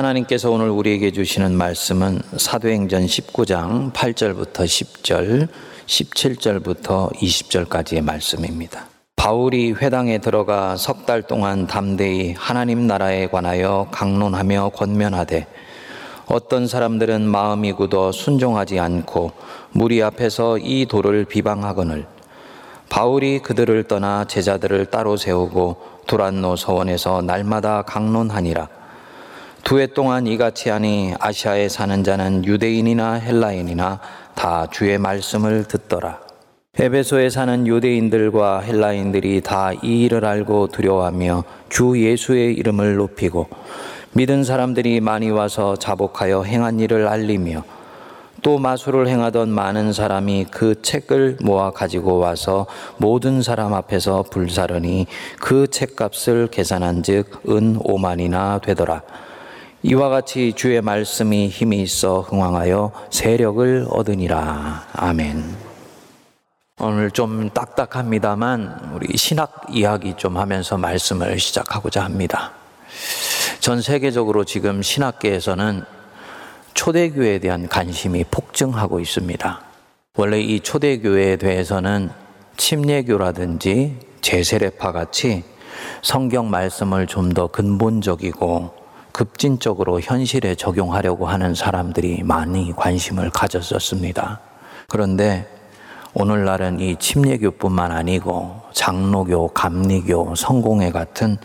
하나님께서 오늘 우리에게 주시는 말씀은 사도행전 19장 8절부터 10절, 17절부터 20절까지의 말씀입니다. 바울이 회당에 들어가 석 달 동안 담대히 하나님 나라에 관하여 강론하며 권면하되 어떤 사람들은 마음이 굳어 순종하지 않고 무리 앞에서 이 도를 비방하거늘 바울이 그들을 떠나 제자들을 따로 세우고 두란노 서원에서 날마다 강론하니라 두 해 동안 이같이 하니 아시아에 사는 자는 유대인이나 헬라인이나 다 주의 말씀을 듣더라 에베소에 사는 유대인들과 헬라인들이 다 이 일을 알고 두려워하며 주 예수의 이름을 높이고 믿은 사람들이 많이 와서 자복하여 행한 일을 알리며 또 마술을 행하던 많은 사람이 그 책을 모아 가지고 와서 모든 사람 앞에서 불사르니 그 책값을 계산한 즉 은 5만이나 되더라. 이와 같이 주의 말씀이 힘이 있어 흥왕하여 세력을 얻으니라. 아멘. 오늘 좀 딱딱합니다만 우리 신학 이야기 좀 하면서 말씀을 시작하고자 합니다. 전 세계적으로 지금 신학계에서는 초대교회에 대한 관심이 폭증하고 있습니다. 원래 이 초대교회에 대해서는 침례교라든지 제세례파 같이 성경 말씀을 좀 더 근본적이고 급진적으로 현실에 적용하려고 하는 사람들이 많이 관심을 가졌었습니다. 그런데 오늘날은 이 침례교뿐만 아니고 장로교, 감리교, 성공회 같은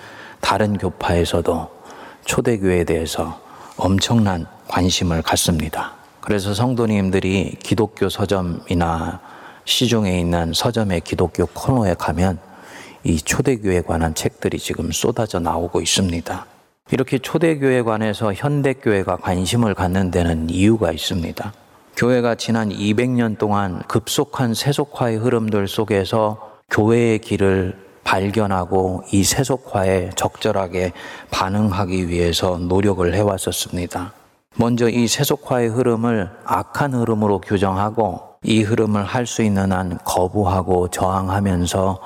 다른 교파에서도 초대교회에 대해서 엄청난 관심을 갖습니다. 그래서 성도님들이 기독교 서점이나 시중에 있는 서점의 기독교 코너에 가면 이 초대교회에 관한 책들이 지금 쏟아져 나오고 있습니다. 이렇게 초대교회에 관해서 현대교회가 관심을 갖는 데는 이유가 있습니다. 교회가 지난 200년 동안 급속한 세속화의 흐름들 속에서 교회의 길을 발견하고 이 세속화에 적절하게 반응하기 위해서 노력을 해왔었습니다. 먼저 이 세속화의 흐름을 악한 흐름으로 규정하고 이 흐름을 할 수 있는 한 거부하고 저항하면서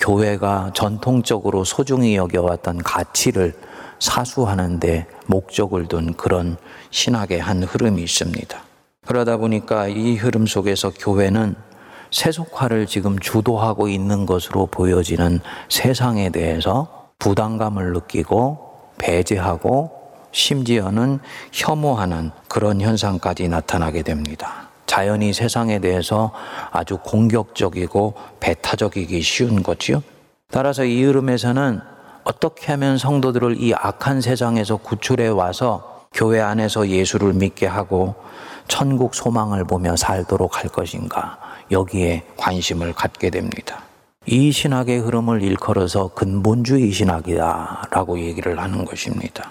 교회가 전통적으로 소중히 여겨왔던 가치를 사수하는데 목적을 둔 그런 신학의 한 흐름이 있습니다. 그러다 보니까 이 흐름 속에서 교회는 세속화를 지금 주도하고 있는 것으로 보여지는 세상에 대해서 부담감을 느끼고 배제하고 심지어는 혐오하는 그런 현상까지 나타나게 됩니다. 자연이 세상에 대해서 아주 공격적이고 배타적이기 쉬운 거지요. 따라서 이 흐름에서는 어떻게 하면 성도들을 이 악한 세상에서 구출해 와서 교회 안에서 예수를 믿게 하고 천국 소망을 보며 살도록 할 것인가 여기에 관심을 갖게 됩니다. 이 신학의 흐름을 일컬어서 근본주의 신학이다라고 얘기를 하는 것입니다.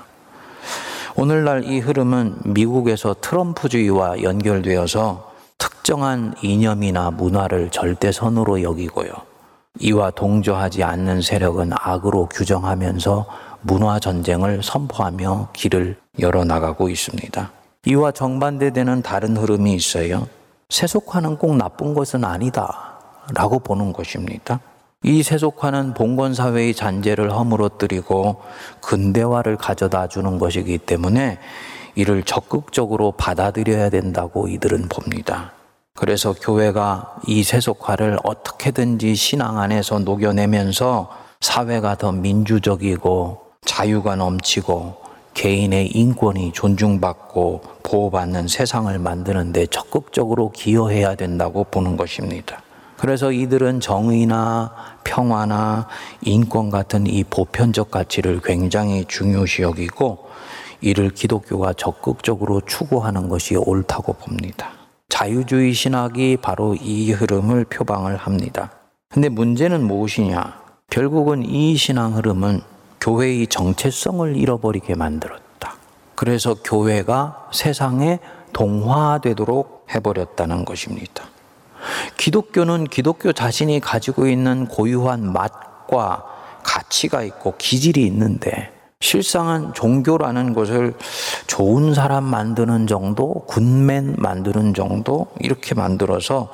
오늘날 이 흐름은 미국에서 트럼프주의와 연결되어서 특정한 이념이나 문화를 절대선으로 여기고요. 이와 동조하지 않는 세력은 악으로 규정하면서 문화 전쟁을 선포하며 길을 열어 나가고 있습니다. 이와 정반대되는 다른 흐름이 있어요. 세속화는 꼭 나쁜 것은 아니다. 라고 보는 것입니다. 이 세속화는 봉건 사회의 잔재를 허물어뜨리고 근대화를 가져다 주는 것이기 때문에 이를 적극적으로 받아들여야 된다고 이들은 봅니다. 그래서 교회가 이 세속화를 어떻게든지 신앙 안에서 녹여내면서 사회가 더 민주적이고 자유가 넘치고 개인의 인권이 존중받고 보호받는 세상을 만드는데 적극적으로 기여해야 된다고 보는 것입니다. 그래서 이들은 정의나 평화나 인권 같은 이 보편적 가치를 굉장히 중요시 여기고 이를 기독교가 적극적으로 추구하는 것이 옳다고 봅니다. 자유주의 신학이 바로 이 흐름을 표방을 합니다. 근데 문제는 무엇이냐? 결국은 이 신앙 흐름은 교회의 정체성을 잃어버리게 만들었다. 그래서 교회가 세상에 동화되도록 해버렸다는 것입니다. 기독교는 기독교 자신이 가지고 있는 고유한 맛과 가치가 있고 기질이 있는데 실상은 종교라는 것을 좋은 사람 만드는 정도, 굿맨 만드는 정도, 이렇게 만들어서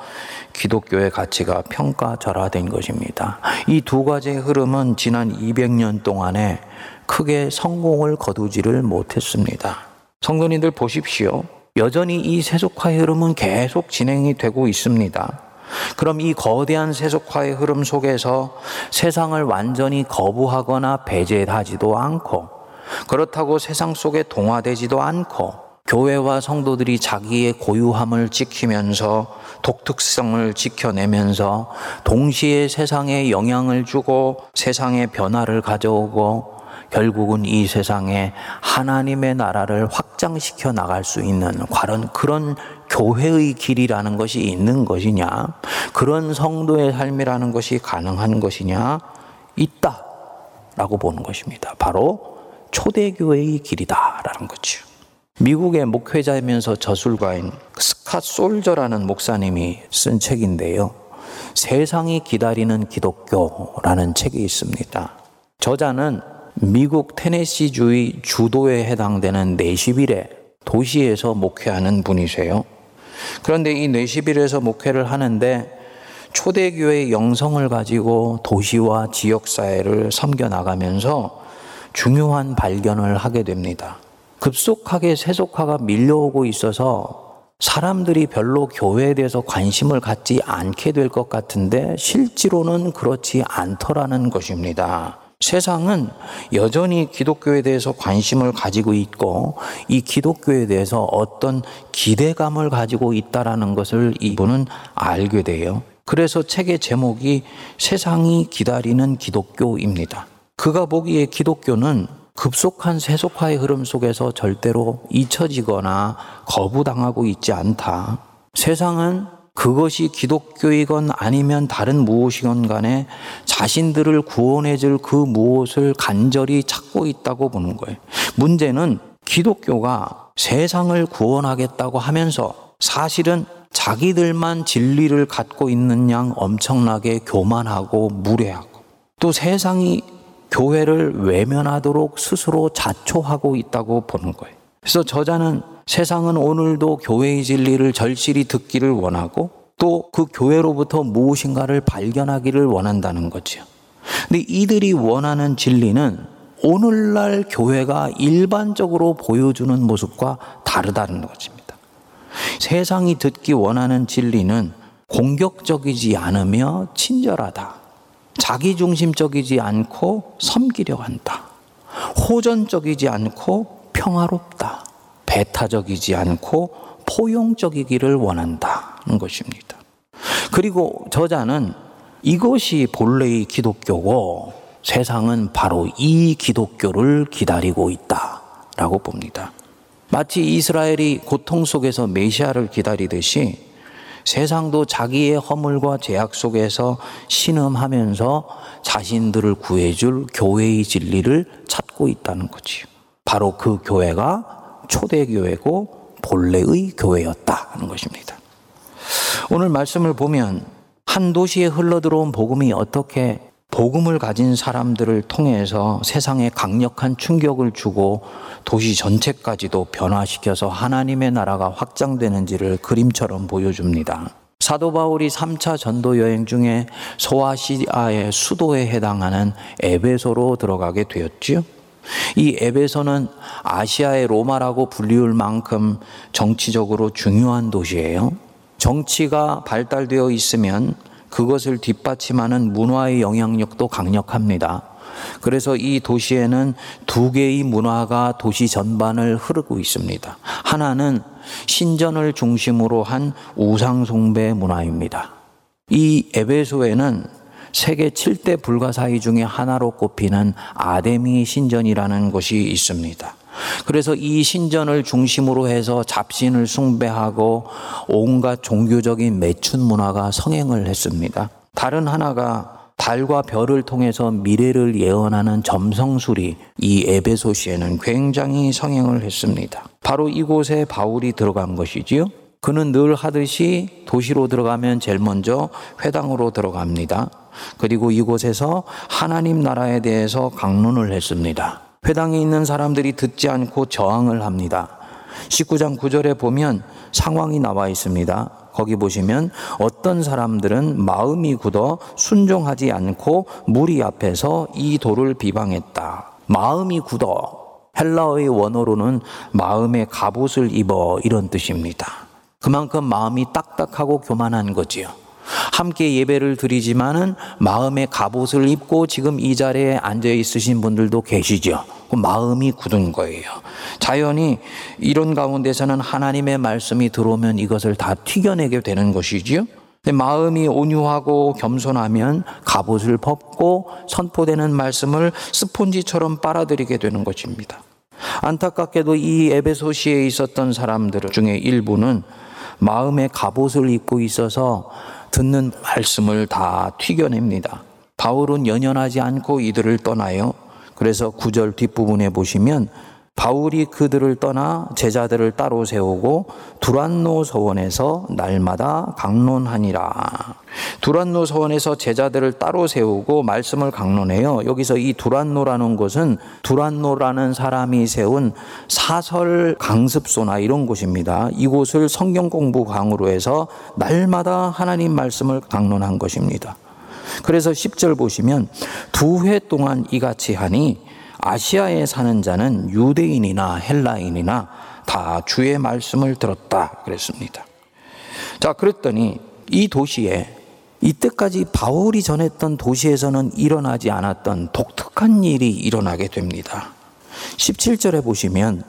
기독교의 가치가 평가절하된 것입니다. 이 두 가지의 흐름은 지난 200년 동안에 크게 성공을 거두지를 못했습니다. 성도님들 보십시오. 여전히 이 세속화의 흐름은 계속 진행이 되고 있습니다. 그럼 이 거대한 세속화의 흐름 속에서 세상을 완전히 거부하거나 배제하지도 않고 그렇다고 세상 속에 동화되지도 않고 교회와 성도들이 자기의 고유함을 지키면서 독특성을 지켜내면서 동시에 세상에 영향을 주고 세상의 변화를 가져오고 결국은 이 세상에 하나님의 나라를 확장시켜 나갈 수 있는 과연 그런 교회의 길이라는 것이 있는 것이냐? 그런 성도의 삶이라는 것이 가능한 것이냐? 있다. 라고 보는 것입니다. 바로 초대교회의 길이다라는 거죠. 미국의 목회자이면서 저술가인 스캇 솔저라는 목사님이 쓴 책인데요. 세상이 기다리는 기독교라는 책이 있습니다. 저자는 미국 테네시주의 주도에 해당되는 네시빌의 도시에서 목회하는 분이세요. 그런데 이 네시빌에서 목회를 하는데 초대교회 영성을 가지고 도시와 지역사회를 섬겨나가면서 중요한 발견을 하게 됩니다. 급속하게 세속화가 밀려오고 있어서 사람들이 별로 교회에 대해서 관심을 갖지 않게 될 것 같은데 실제로는 그렇지 않더라는 것입니다. 세상은 여전히 기독교에 대해서 관심을 가지고 있고 이 기독교에 대해서 어떤 기대감을 가지고 있다라는 것을 이분은 알게 돼요. 그래서 책의 제목이 세상이 기다리는 기독교입니다. 그가 보기에 기독교는 급속한 세속화의 흐름 속에서 절대로 잊혀지거나 거부당하고 있지 않다. 세상은 그것이 기독교이건 아니면 다른 무엇이건 간에 자신들을 구원해 줄 그 무엇을 간절히 찾고 있다고 보는 거예요. 문제는 기독교가 세상을 구원하겠다고 하면서 사실은 자기들만 진리를 갖고 있는 양 엄청나게 교만하고 무례하고 또 세상이 교회를 외면하도록 스스로 자초하고 있다고 보는 거예요. 그래서 저자는 세상은 오늘도 교회의 진리를 절실히 듣기를 원하고 또 그 교회로부터 무엇인가를 발견하기를 원한다는 거죠. 근데 이들이 원하는 진리는 오늘날 교회가 일반적으로 보여주는 모습과 다르다는 것입니다. 세상이 듣기 원하는 진리는 공격적이지 않으며 친절하다. 자기중심적이지 않고 섬기려 한다. 호전적이지 않고 평화롭다. 배타적이지 않고 포용적이기를 원한다는 것입니다. 그리고 저자는 이것이 본래의 기독교고 세상은 바로 이 기독교를 기다리고 있다라고 봅니다. 마치 이스라엘이 고통 속에서 메시아를 기다리듯이 세상도 자기의 허물과 죄악 속에서 신음하면서 자신들을 구해줄 교회의 진리를 찾고 있다는 거지요. 바로 그 교회가 초대교회고 본래의 교회였다는 것입니다. 오늘 말씀을 보면 한 도시에 흘러들어온 복음이 어떻게 복음을 가진 사람들을 통해서 세상에 강력한 충격을 주고 도시 전체까지도 변화시켜서 하나님의 나라가 확장되는지를 그림처럼 보여줍니다. 사도 바울이 3차 전도 여행 중에 소아시아의 수도에 해당하는 에베소로 들어가게 되었지요. 이 에베소는 아시아의 로마라고 불리울 만큼 정치적으로 중요한 도시예요. 정치가 발달되어 있으면 그것을 뒷받침하는 문화의 영향력도 강력합니다. 그래서 이 도시에는 두 개의 문화가 도시 전반을 흐르고 있습니다. 하나는 신전을 중심으로 한 우상숭배 문화입니다. 이 에베소에는 세계 7대 불가사의 중에 하나로 꼽히는 아데미 신전이라는 곳이 있습니다. 그래서 이 신전을 중심으로 해서 잡신을 숭배하고 온갖 종교적인 매춘 문화가 성행을 했습니다. 다른 하나가 달과 별을 통해서 미래를 예언하는 점성술이 이 에베소시에는 굉장히 성행을 했습니다. 바로 이곳에 바울이 들어간 것이지요. 그는 늘 하듯이 도시로 들어가면 제일 먼저 회당으로 들어갑니다. 그리고 이곳에서 하나님 나라에 대해서 강론을 했습니다. 회당에 있는 사람들이 듣지 않고 저항을 합니다. 19장 9절에 보면 상황이 나와 있습니다. 거기 보시면 어떤 사람들은 마음이 굳어 순종하지 않고 무리 앞에서 이 돌을 비방했다. 마음이 굳어 헬라어의 원어로는 마음의 갑옷을 입어 이런 뜻입니다. 그만큼 마음이 딱딱하고 교만한 거지요. 함께 예배를 드리지만은 마음의 갑옷을 입고 지금 이 자리에 앉아 있으신 분들도 계시죠. 그 마음이 굳은 거예요. 자연히 이런 가운데서는 하나님의 말씀이 들어오면 이것을 다 튀겨내게 되는 것이지요. 마음이 온유하고 겸손하면 갑옷을 벗고 선포되는 말씀을 스폰지처럼 빨아들이게 되는 것입니다. 안타깝게도 이 에베소시에 있었던 사람들 중에 일부는 마음의 갑옷을 입고 있어서 듣는 말씀을 다 튀겨냅니다. 바울은 연연하지 않고 이들을 떠나요. 그래서 구절 뒷부분에 보시면 바울이 그들을 떠나 제자들을 따로 세우고 두란노 서원에서 날마다 강론하니라. 두란노 서원에서 제자들을 따로 세우고 말씀을 강론해요. 여기서 이 두란노라는 곳은 두란노라는 사람이 세운 사설 강습소나 이런 곳입니다. 이곳을 성경 공부 강으로 해서 날마다 하나님 말씀을 강론한 것입니다. 그래서 10절 보시면 두 회 동안 이같이 하니 아시아에 사는 자는 유대인이나 헬라인이나 다 주의 말씀을 들었다 그랬습니다. 자, 그랬더니 이 도시에 이때까지 바울이 전했던 도시에서는 일어나지 않았던 독특한 일이 일어나게 됩니다. 17절에 보시면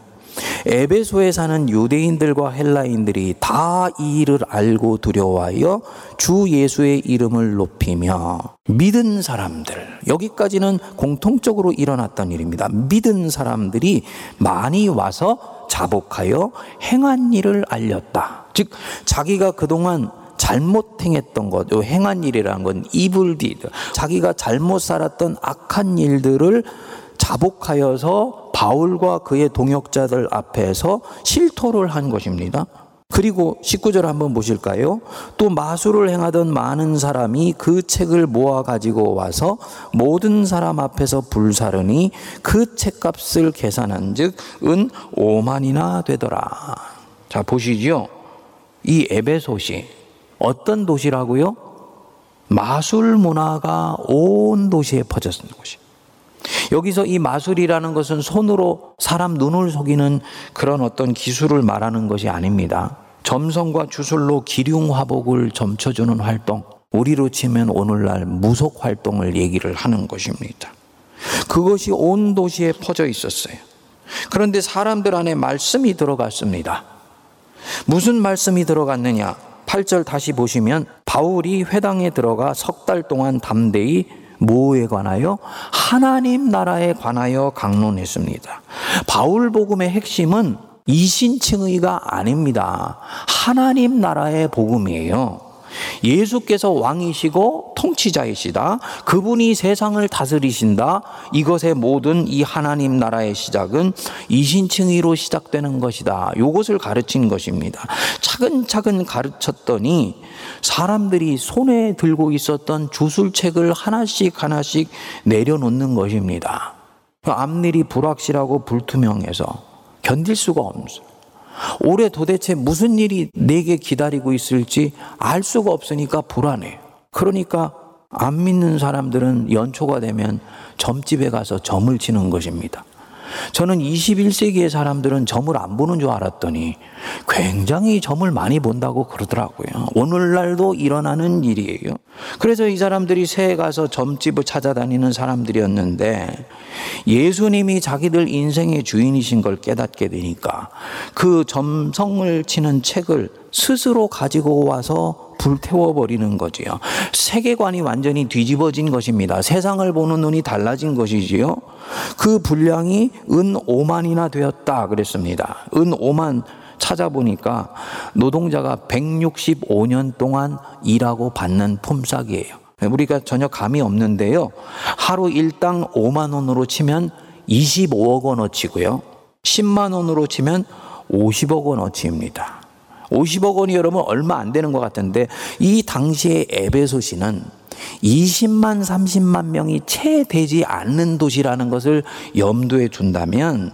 에베소에 사는 유대인들과 헬라인들이 다 이 일을 알고 두려워하여 주 예수의 이름을 높이며 믿은 사람들 여기까지는 공통적으로 일어났던 일입니다. 믿은 사람들이 많이 와서 자복하여 행한 일을 알렸다. 즉 자기가 그동안 잘못 행했던 것, 행한 일이라는 건 evil deed. 자기가 잘못 살았던 악한 일들을 자복하여서 바울과 그의 동역자들 앞에서 실토를 한 것입니다. 그리고 19절 한번 보실까요? 또 마술을 행하던 많은 사람이 그 책을 모아 가지고 와서 모든 사람 앞에서 불사르니 그 책값을 계산한 즉은 5만이나 되더라. 자, 보시죠. 이 에베소시 어떤 도시라고요? 마술 문화가 온 도시에 퍼졌는 곳이. 여기서 이 마술이라는 것은 손으로 사람 눈을 속이는 그런 어떤 기술을 말하는 것이 아닙니다. 점성과 주술로 기륭 화복을 점쳐주는 활동, 우리로 치면 오늘날 무속 활동을 얘기를 하는 것입니다. 그것이 온 도시에 퍼져 있었어요. 그런데 사람들 안에 말씀이 들어갔습니다. 무슨 말씀이 들어갔느냐? 8절 다시 보시면 바울이 회당에 들어가 석 달 동안 담대히 뭐에 관하여 하나님 나라에 관하여 강론했습니다. 바울 복음의 핵심은 이신칭의가 아닙니다. 하나님 나라의 복음이에요. 예수께서 왕이시고 통치자이시다. 그분이 세상을 다스리신다. 이것의 모든 이 하나님 나라의 시작은 이신칭의로 시작되는 것이다. 이것을 가르친 것입니다. 차근차근 가르쳤더니 사람들이 손에 들고 있었던 주술책을 하나씩 하나씩 내려놓는 것입니다. 그 앞일이 불확실하고 불투명해서 견딜 수가 없어요. 올해 도대체 무슨 일이 내게 기다리고 있을지 알 수가 없으니까 불안해. 그러니까 안 믿는 사람들은 연초가 되면 점집에 가서 점을 치는 것입니다. 저는 21세기의 사람들은 점을 안 보는 줄 알았더니 굉장히 점을 많이 본다고 그러더라고요. 오늘날도 일어나는 일이에요. 그래서 이 사람들이 새해 가서 점집을 찾아다니는 사람들이었는데 예수님이 자기들 인생의 주인이신 걸 깨닫게 되니까 그 점성을 치는 책을 스스로 가지고 와서 불태워버리는 거지요. 세계관이 완전히 뒤집어진 것입니다. 세상을 보는 눈이 달라진 것이지요. 그 분량이 은 5만이나 되었다 그랬습니다. 은 5만 찾아보니까 노동자가 165년 동안 일하고 받는 품삯이에요. 우리가 전혀 감이 없는데요. 하루 일당 5만 원으로 치면 25억 원어치고요. 10만 원으로 치면 50억 원어치입니다. 50억 원이 여러분 얼마 안 되는 것 같은데 이 당시에 에베소시는 20만 30만 명이 채 되지 않는 도시라는 것을 염두에 둔다면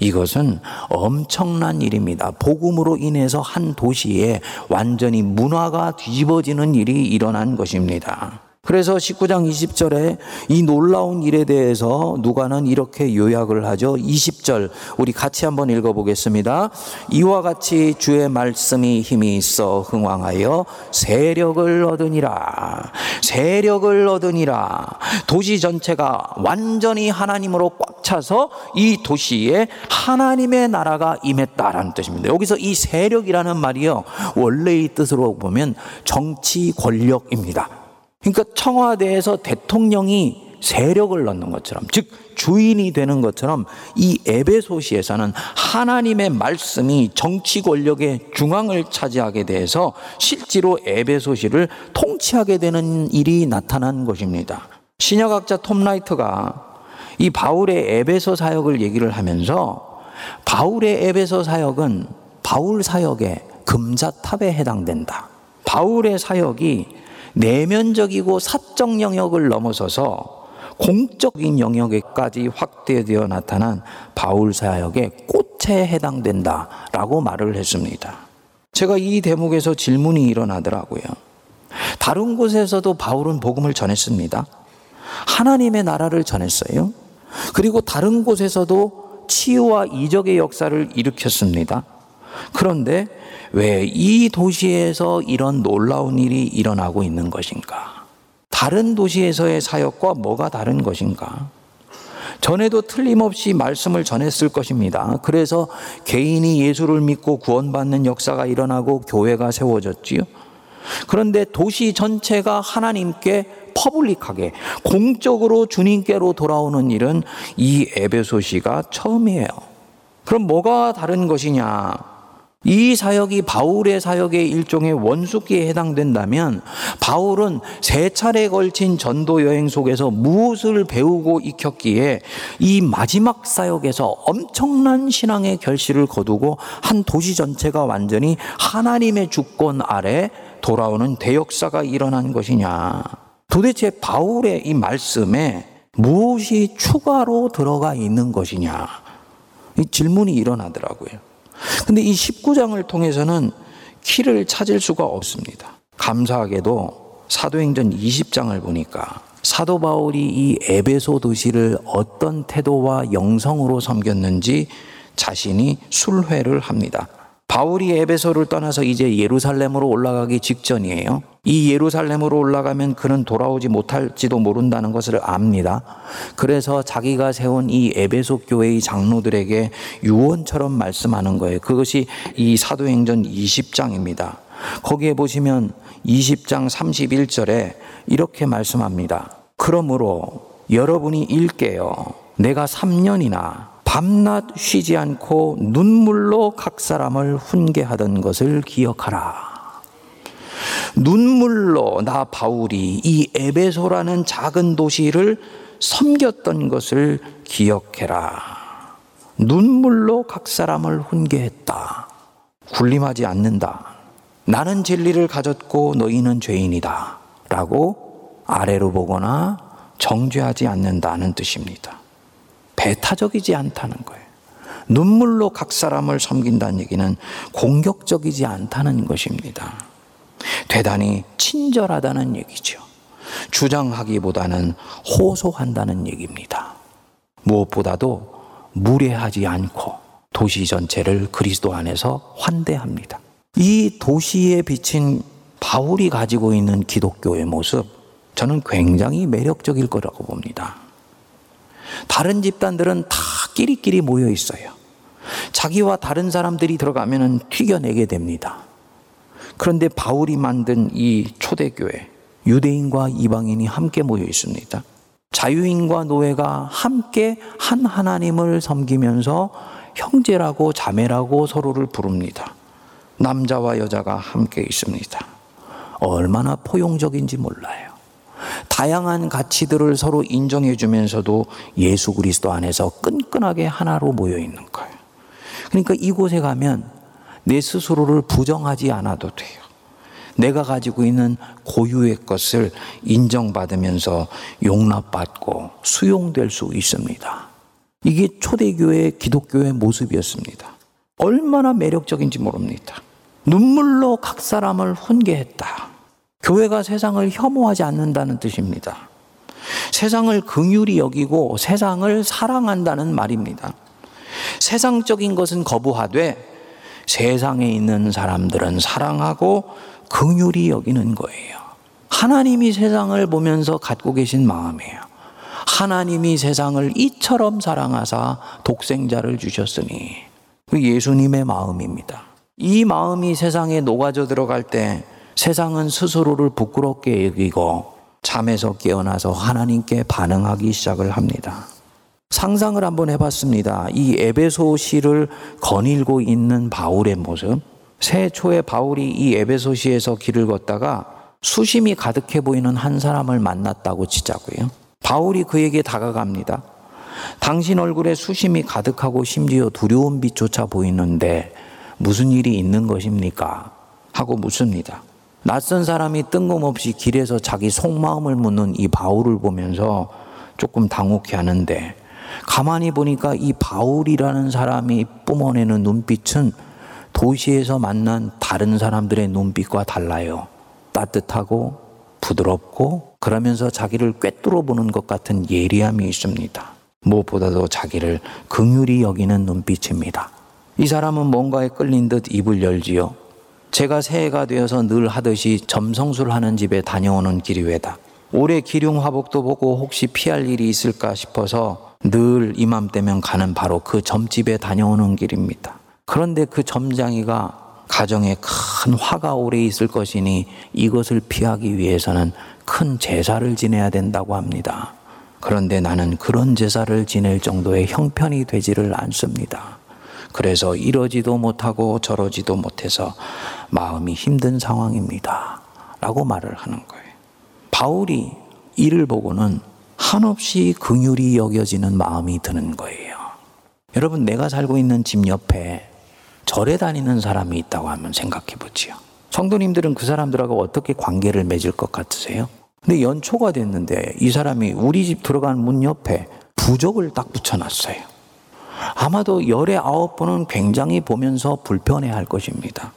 이것은 엄청난 일입니다. 복음으로 인해서 한 도시에 완전히 문화가 뒤집어지는 일이 일어난 것입니다. 그래서 19장 20절에 이 놀라운 일에 대해서 누가는 이렇게 요약을 하죠. 20절 우리 같이 한번 읽어보겠습니다. 이와 같이 주의 말씀이 힘이 있어 흥왕하여 세력을 얻으니라. 세력을 얻으니라. 도시 전체가 완전히 하나님으로 꽉 차서 이 도시에 하나님의 나라가 임했다라는 뜻입니다. 여기서 이 세력이라는 말이요. 원래의 뜻으로 보면 정치 권력입니다. 그러니까 청와대에서 대통령이 세력을 넣는 것처럼, 즉, 주인이 되는 것처럼 이 에베소시에서는 하나님의 말씀이 정치 권력의 중앙을 차지하게 돼서 실제로 에베소시를 통치하게 되는 일이 나타난 것입니다. 신약학자 톰 라이트가 이 바울의 에베소 사역을 얘기를 하면서 바울의 에베소 사역은 바울 사역의 금자탑에 해당된다. 바울의 사역이 내면적이고 사적 영역을 넘어서서 공적인 영역에까지 확대되어 나타난 바울 사역의 꽃에 해당된다라고 말을 했습니다. 제가 이 대목에서 질문이 일어나더라고요. 다른 곳에서도 바울은 복음을 전했습니다. 하나님의 나라를 전했어요. 그리고 다른 곳에서도 치유와 이적의 역사를 일으켰습니다. 그런데 왜 이 도시에서 이런 놀라운 일이 일어나고 있는 것인가? 다른 도시에서의 사역과 뭐가 다른 것인가? 전에도 틀림없이 말씀을 전했을 것입니다. 그래서 개인이 예수를 믿고 구원받는 역사가 일어나고 교회가 세워졌지요. 그런데 도시 전체가 하나님께 퍼블릭하게 공적으로 주님께로 돌아오는 일은 이 에베소시가 처음이에요. 그럼 뭐가 다른 것이냐? 이 사역이 바울의 사역의 일종의 원숙기에 해당된다면 바울은 세 차례 걸친 전도 여행 속에서 무엇을 배우고 익혔기에 이 마지막 사역에서 엄청난 신앙의 결실을 거두고 한 도시 전체가 완전히 하나님의 주권 아래 돌아오는 대역사가 일어난 것이냐. 도대체 바울의 이 말씀에 무엇이 추가로 들어가 있는 것이냐. 이 질문이 일어나더라고요. 근데 이 19장을 통해서는 키를 찾을 수가 없습니다. 감사하게도 사도행전 20장을 보니까 사도 바울이 이 에베소 도시를 어떤 태도와 영성으로 섬겼는지 자신이 술회를 합니다. 바울이 에베소를 떠나서 이제 예루살렘으로 올라가기 직전이에요. 이 예루살렘으로 올라가면 그는 돌아오지 못할지도 모른다는 것을 압니다. 그래서 자기가 세운 이 에베소 교회의 장로들에게 유언처럼 말씀하는 거예요. 그것이 이 사도행전 20장입니다. 거기에 보시면 20장 31절에 이렇게 말씀합니다. 그러므로 여러분이 읽게요. 내가 3년이나 밤낮 쉬지 않고 눈물로 각 사람을 훈계하던 것을 기억하라. 눈물로 나 바울이 이 에베소라는 작은 도시를 섬겼던 것을 기억해라. 눈물로 각 사람을 훈계했다. 군림하지 않는다. 나는 진리를 가졌고 너희는 죄인이다. 라고 아래로 보거나 정죄하지 않는다는 뜻입니다. 배타적이지 않다는 거예요. 눈물로 각 사람을 섬긴다는 얘기는 공격적이지 않다는 것입니다. 대단히 친절하다는 얘기죠. 주장하기보다는 호소한다는 얘기입니다. 무엇보다도 무례하지 않고 도시 전체를 그리스도 안에서 환대합니다. 이 도시에 비친 바울이 가지고 있는 기독교의 모습, 저는 굉장히 매력적일 거라고 봅니다. 다른 집단들은 다 끼리끼리 모여 있어요. 자기와 다른 사람들이 들어가면 튀겨내게 됩니다. 그런데 바울이 만든 이 초대교회, 유대인과 이방인이 함께 모여 있습니다. 자유인과 노예가 함께 한 하나님을 섬기면서 형제라고 자매라고 서로를 부릅니다. 남자와 여자가 함께 있습니다. 얼마나 포용적인지 몰라요. 다양한 가치들을 서로 인정해 주면서도 예수 그리스도 안에서 끈끈하게 하나로 모여 있는 거예요. 그러니까 이곳에 가면 내 스스로를 부정하지 않아도 돼요. 내가 가지고 있는 고유의 것을 인정받으면서 용납받고 수용될 수 있습니다. 이게 초대교회 기독교의 모습이었습니다. 얼마나 매력적인지 모릅니다. 눈물로 각 사람을 훈계했다. 교회가 세상을 혐오하지 않는다는 뜻입니다. 세상을 긍휼히 여기고 세상을 사랑한다는 말입니다. 세상적인 것은 거부하되 세상에 있는 사람들은 사랑하고 긍휼히 여기는 거예요. 하나님이 세상을 보면서 갖고 계신 마음이에요. 하나님이 세상을 이처럼 사랑하사 독생자를 주셨으니 그 예수님의 마음입니다. 이 마음이 세상에 녹아져 들어갈 때 세상은 스스로를 부끄럽게 여기고 잠에서 깨어나서 하나님께 반응하기 시작을 합니다. 상상을 한번 해봤습니다. 이 에베소시를 거닐고 있는 바울의 모습. 새해 초에 바울이 이 에베소시에서 길을 걷다가 수심이 가득해 보이는 한 사람을 만났다고 치자고요. 바울이 그에게 다가갑니다. 당신 얼굴에 수심이 가득하고 심지어 두려운 빛조차 보이는데 무슨 일이 있는 것입니까? 하고 묻습니다. 낯선 사람이 뜬금없이 길에서 자기 속마음을 묻는 이 바울을 보면서 조금 당혹해 하는데 가만히 보니까 이 바울이라는 사람이 뿜어내는 눈빛은 도시에서 만난 다른 사람들의 눈빛과 달라요. 따뜻하고 부드럽고 그러면서 자기를 꿰뚫어 보는 것 같은 예리함이 있습니다. 무엇보다도 자기를 긍휼히 여기는 눈빛입니다. 이 사람은 뭔가에 끌린 듯 입을 열지요. 제가 새해가 되어서 늘 하듯이 점성술 하는 집에 다녀오는 길이 외다. 올해 기륭 화복도 보고 혹시 피할 일이 있을까 싶어서 늘 이맘때면 가는 바로 그 점집에 다녀오는 길입니다. 그런데 그 점장이가 가정에 큰 화가 오래 있을 것이니 이것을 피하기 위해서는 큰 제사를 지내야 된다고 합니다. 그런데 나는 그런 제사를 지낼 정도의 형편이 되지를 않습니다. 그래서 이러지도 못하고 저러지도 못해서 마음이 힘든 상황입니다. 라고 말을 하는 거예요. 바울이 이를 보고는 한없이 긍휼히 여겨지는 마음이 드는 거예요. 여러분, 내가 살고 있는 집 옆에 절에 다니는 사람이 있다고 하면 생각해 보지요. 성도님들은 그 사람들하고 어떻게 관계를 맺을 것 같으세요? 근데 연초가 됐는데 이 사람이 우리 집 들어간 문 옆에 부적을 딱 붙여놨어요. 아마도 열의 아홉 번은 굉장히 보면서 불편해 할 것입니다.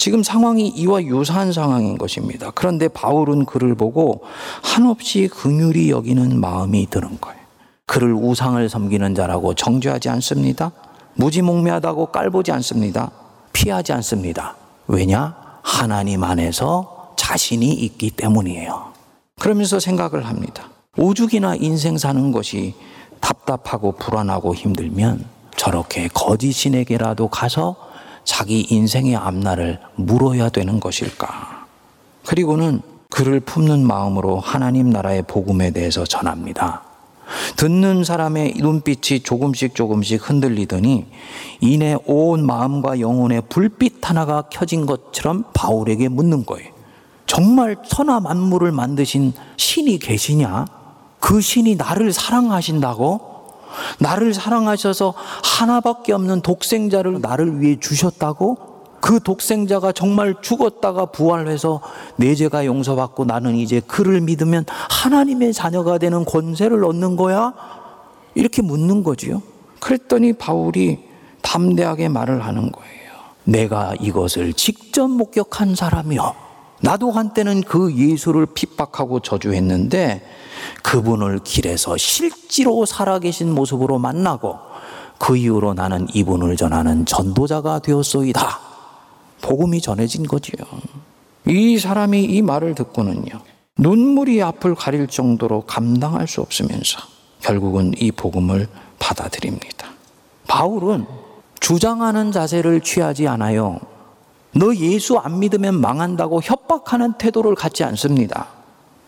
지금 상황이 이와 유사한 상황인 것입니다. 그런데 바울은 그를 보고 한없이 긍휼히 여기는 마음이 드는 거예요. 그를 우상을 섬기는 자라고 정죄하지 않습니다. 무지몽매하다고 깔보지 않습니다. 피하지 않습니다. 왜냐? 하나님 안에서 자신이 있기 때문이에요. 그러면서 생각을 합니다. 오죽이나 인생 사는 것이 답답하고 불안하고 힘들면 저렇게 거짓신에게라도 가서 자기 인생의 앞날을 물어야 되는 것일까? 그리고는 그를 품는 마음으로 하나님 나라의 복음에 대해서 전합니다. 듣는 사람의 눈빛이 조금씩 조금씩 흔들리더니 이내 온 마음과 영혼의 불빛 하나가 켜진 것처럼 바울에게 묻는 거예요. 정말 천하 만물을 만드신 신이 계시냐? 그 신이 나를 사랑하신다고? 나를 사랑하셔서 하나밖에 없는 독생자를 나를 위해 주셨다고? 그 독생자가 정말 죽었다가 부활해서 내 죄가 용서받고 나는 이제 그를 믿으면 하나님의 자녀가 되는 권세를 얻는 거야? 이렇게 묻는 거지요. 그랬더니 바울이 담대하게 말을 하는 거예요. 내가 이것을 직접 목격한 사람이요. 나도 한때는 그 예수를 핍박하고 저주했는데 그분을 길에서 실제로 살아계신 모습으로 만나고 그 이후로 나는 이분을 전하는 전도자가 되었소이다. 복음이 전해진 거지요. 이 사람이 이 말을 듣고는요. 눈물이 앞을 가릴 정도로 감당할 수 없으면서 결국은 이 복음을 받아들입니다. 바울은 주장하는 자세를 취하지 않아요. 너 예수 안 믿으면 망한다고 협박하는 태도를 갖지 않습니다.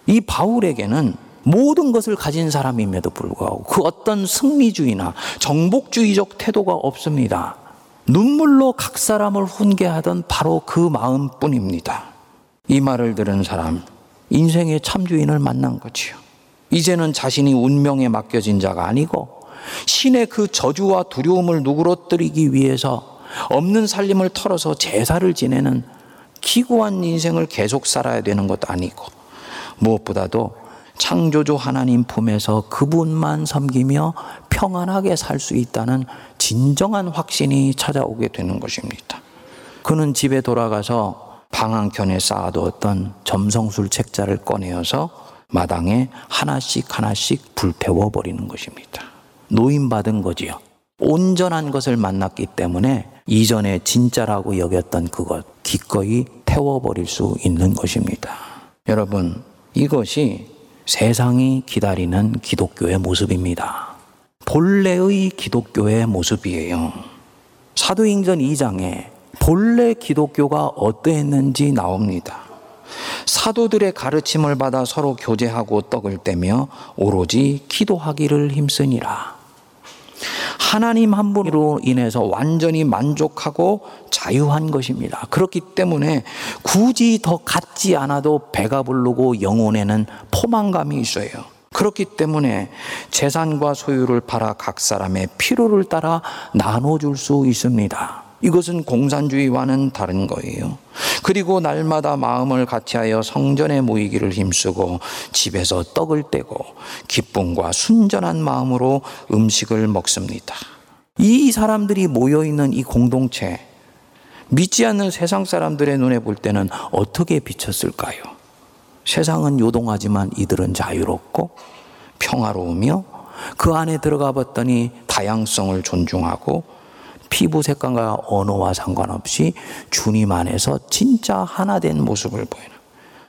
이 바울에게는 모든 것을 가진 사람임에도 불구하고 그 어떤 승리주의나 정복주의적 태도가 없습니다. 눈물로 각 사람을 훈계하던 바로 그 마음 뿐입니다. 이 말을 들은 사람, 인생의 참주인을 만난 거지요. 이제는 자신이 운명에 맡겨진 자가 아니고 신의 그 저주와 두려움을 누그러뜨리기 위해서 없는 살림을 털어서 제사를 지내는 기구한 인생을 계속 살아야 되는 것도 아니고 무엇보다도 창조주 하나님 품에서 그분만 섬기며 평안하게 살 수 있다는 진정한 확신이 찾아오게 되는 것입니다. 그는 집에 돌아가서 방 한켠에 쌓아두었던 점성술 책자를 꺼내어서 마당에 하나씩 하나씩 불태워 버리는 것입니다. 노임받은 거지요. 온전한 것을 만났기 때문에 이전에 진짜라고 여겼던 그것 기꺼이 태워버릴 수 있는 것입니다. 여러분, 이것이 세상이 기다리는 기독교의 모습입니다. 본래의 기독교의 모습이에요. 사도행전 2장에 본래 기독교가 어떠했는지 나옵니다. 사도들의 가르침을 받아 서로 교제하고 떡을 떼며 오로지 기도하기를 힘쓰니라. 하나님 한 분으로 인해서 완전히 만족하고 자유한 것입니다. 그렇기 때문에 굳이 더 갖지 않아도 배가 부르고 영혼에는 포만감이 있어요. 그렇기 때문에 재산과 소유를 팔아 각 사람의 필요를 따라 나눠줄 수 있습니다. 이것은 공산주의와는 다른 거예요. 그리고 날마다 마음을 같이하여 성전에 모이기를 힘쓰고 집에서 떡을 떼고 기쁨과 순전한 마음으로 음식을 먹습니다. 이 사람들이 모여 있는 이 공동체, 믿지 않는 세상 사람들의 눈에 볼 때는 어떻게 비쳤을까요? 세상은 요동하지만 이들은 자유롭고 평화로우며 그 안에 들어가 봤더니 다양성을 존중하고 피부 색깔과 언어와 상관없이 주님 안에서 진짜 하나 된 모습을 보이는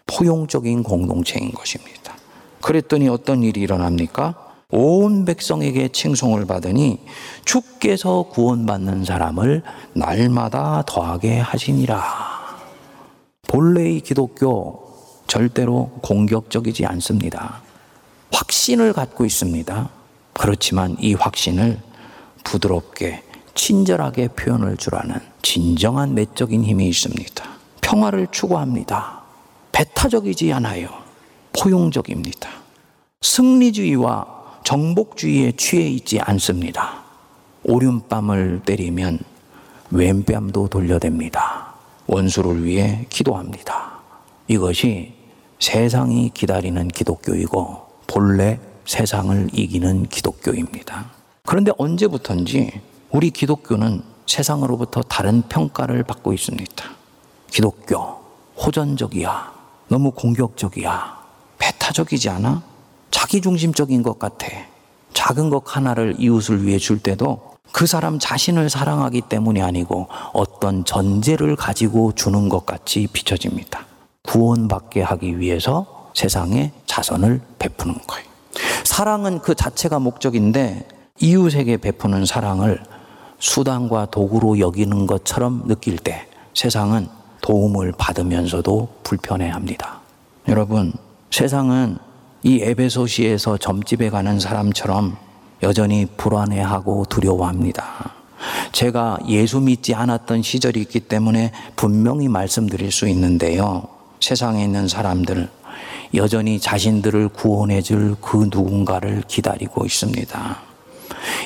포용적인 공동체인 것입니다. 그랬더니 어떤 일이 일어납니까? 온 백성에게 칭송을 받으니 주께서 구원받는 사람을 날마다 더하게 하시니라. 본래의 기독교 절대로 공격적이지 않습니다. 확신을 갖고 있습니다. 그렇지만 이 확신을 부드럽게 친절하게 표현을 줄 아는 진정한 내적인 힘이 있습니다. 평화를 추구합니다. 배타적이지 않아요. 포용적입니다. 승리주의와 정복주의에 취해 있지 않습니다. 오륜밤을 때리면 왼뺨도 돌려댑니다. 원수를 위해 기도합니다. 이것이 세상이 기다리는 기독교이고 본래 세상을 이기는 기독교입니다. 그런데 언제부턴지 우리 기독교는 세상으로부터 다른 평가를 받고 있습니다. 기독교, 호전적이야. 너무 공격적이야. 배타적이지 않아? 자기중심적인 것 같아. 작은 것 하나를 이웃을 위해 줄 때도 그 사람 자신을 사랑하기 때문이 아니고 어떤 전제를 가지고 주는 것 같이 비춰집니다. 구원받게 하기 위해서 세상에 자선을 베푸는 거예요. 사랑은 그 자체가 목적인데 이웃에게 베푸는 사랑을 수단과 도구로 여기는 것처럼 느낄 때 세상은 도움을 받으면서도 불편해 합니다. 여러분, 세상은 이 에베소시에서 점집에 가는 사람처럼 여전히 불안해하고 두려워합니다. 제가 예수 믿지 않았던 시절이 있기 때문에 분명히 말씀드릴 수 있는데요. 세상에 있는 사람들, 여전히 자신들을 구원해 줄 그 누군가를 기다리고 있습니다.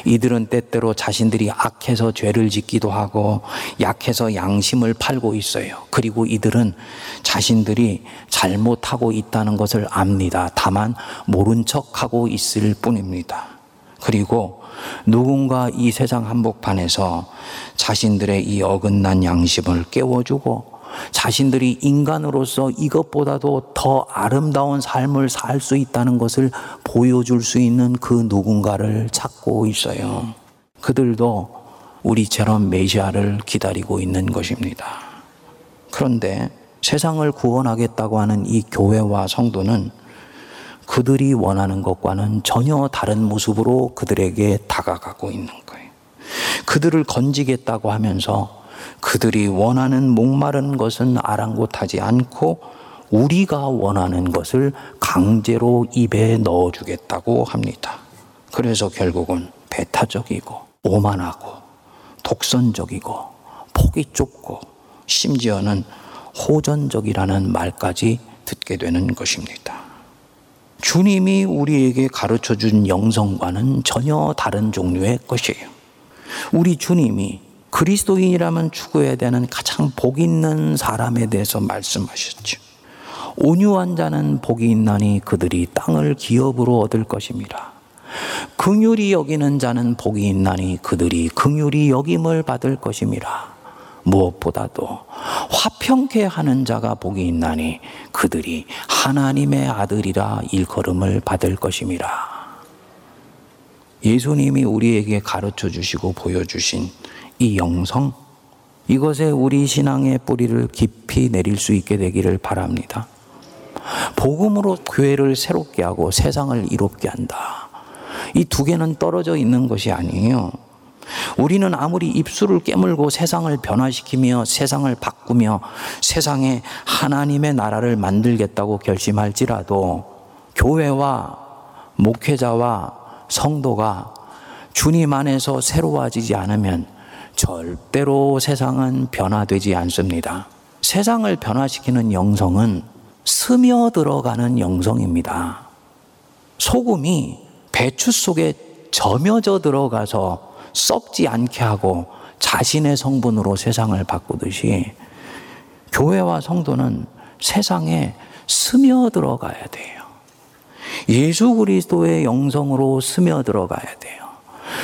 이들은 때때로 자신들이 악해서 죄를 짓기도 하고 약해서 양심을 팔고 있어요. 그리고 이들은 자신들이 잘못하고 있다는 것을 압니다. 다만 모른 척하고 있을 뿐입니다. 그리고 누군가 이 세상 한복판에서 자신들의 이 어긋난 양심을 깨워주고 자신들이 인간으로서 이것보다도 더 아름다운 삶을 살 수 있다는 것을 보여줄 수 있는 그 누군가를 찾고 있어요. 그들도 우리처럼 메시아를 기다리고 있는 것입니다. 그런데 세상을 구원하겠다고 하는 이 교회와 성도는 그들이 원하는 것과는 전혀 다른 모습으로 그들에게 다가가고 있는 거예요. 그들을 건지겠다고 하면서 그들이 원하는 목마른 것은 아랑곳하지 않고 우리가 원하는 것을 강제로 입에 넣어주겠다고 합니다. 그래서 결국은 배타적이고 오만하고 독선적이고 폭이 좁고 심지어는 호전적이라는 말까지 듣게 되는 것입니다. 주님이 우리에게 가르쳐 준 영성과는 전혀 다른 종류의 것이에요. 우리 주님이 그리스도인이라면 추구해야 되는 가장 복 있는 사람에 대해서 말씀하셨죠. 온유한 자는 복이 있나니 그들이 땅을 기업으로 얻을 것입니다. 긍휼이 여기는 자는 복이 있나니 그들이 긍휼이 여김을 받을 것입니다. 무엇보다도 화평케 하는 자가 복이 있나니 그들이 하나님의 아들이라 일컬음을 받을 것임이라. 예수님이 우리에게 가르쳐 주시고 보여주신 이 영성, 이것에 우리 신앙의 뿌리를 깊이 내릴 수 있게 되기를 바랍니다. 복음으로 교회를 새롭게 하고 세상을 이롭게 한다. 이 두 개는 떨어져 있는 것이 아니에요. 우리는 아무리 입술을 깨물고 세상을 변화시키며 세상을 바꾸며 세상에 하나님의 나라를 만들겠다고 결심할지라도 교회와 목회자와 성도가 주님 안에서 새로워지지 않으면 절대로 세상은 변화되지 않습니다. 세상을 변화시키는 영성은 스며들어가는 영성입니다. 소금이 배추 속에 점여져 들어가서 썩지 않게 하고 자신의 성분으로 세상을 바꾸듯이 교회와 성도는 세상에 스며들어 가야 돼요. 예수 그리스도의 영성으로 스며들어 가야 돼요.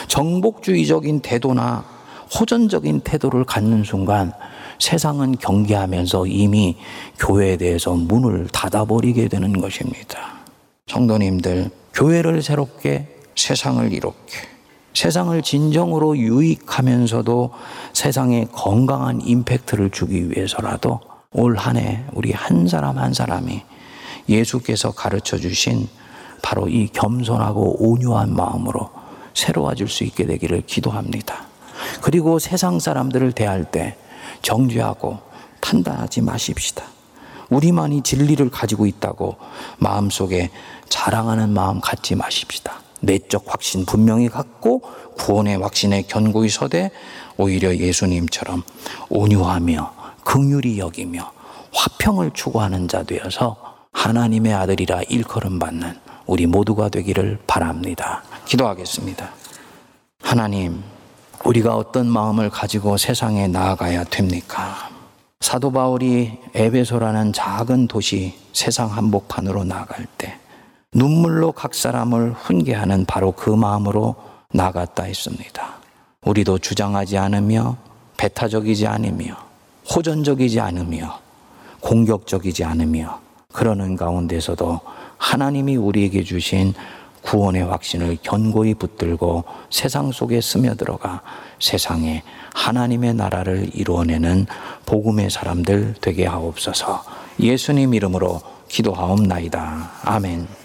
정복주의적인 태도나 호전적인 태도를 갖는 순간 세상은 경계하면서 이미 교회에 대해서 문을 닫아버리게 되는 것입니다. 성도님들, 교회를 새롭게 세상을 이롭게 세상을 진정으로 유익하면서도 세상에 건강한 임팩트를 주기 위해서라도 올 한 해 우리 한 사람 한 사람이 예수께서 가르쳐 주신 바로 이 겸손하고 온유한 마음으로 새로워질 수 있게 되기를 기도합니다. 그리고 세상 사람들을 대할 때 정죄하고 판단하지 마십시다. 우리만이 진리를 가지고 있다고 마음속에 자랑하는 마음 갖지 마십시다. 내적 확신 분명히 갖고 구원의 확신에 견고히 서되 오히려 예수님처럼 온유하며 긍휼히 여기며 화평을 추구하는 자 되어서 하나님의 아들이라 일컬음 받는 우리 모두가 되기를 바랍니다. 기도하겠습니다. 하나님, 우리가 어떤 마음을 가지고 세상에 나아가야 됩니까? 사도 바울이 에베소라는 작은 도시 세상 한복판으로 나갈 때 눈물로 각 사람을 훈계하는 바로 그 마음으로 나갔다 했습니다. 우리도 주장하지 않으며 배타적이지 않으며 호전적이지 않으며 공격적이지 않으며 그러는 가운데서도 하나님이 우리에게 주신 구원의 확신을 견고히 붙들고 세상 속에 스며들어가 세상에 하나님의 나라를 이루어내는 복음의 사람들 되게 하옵소서 예수님 이름으로 기도하옵나이다. 아멘.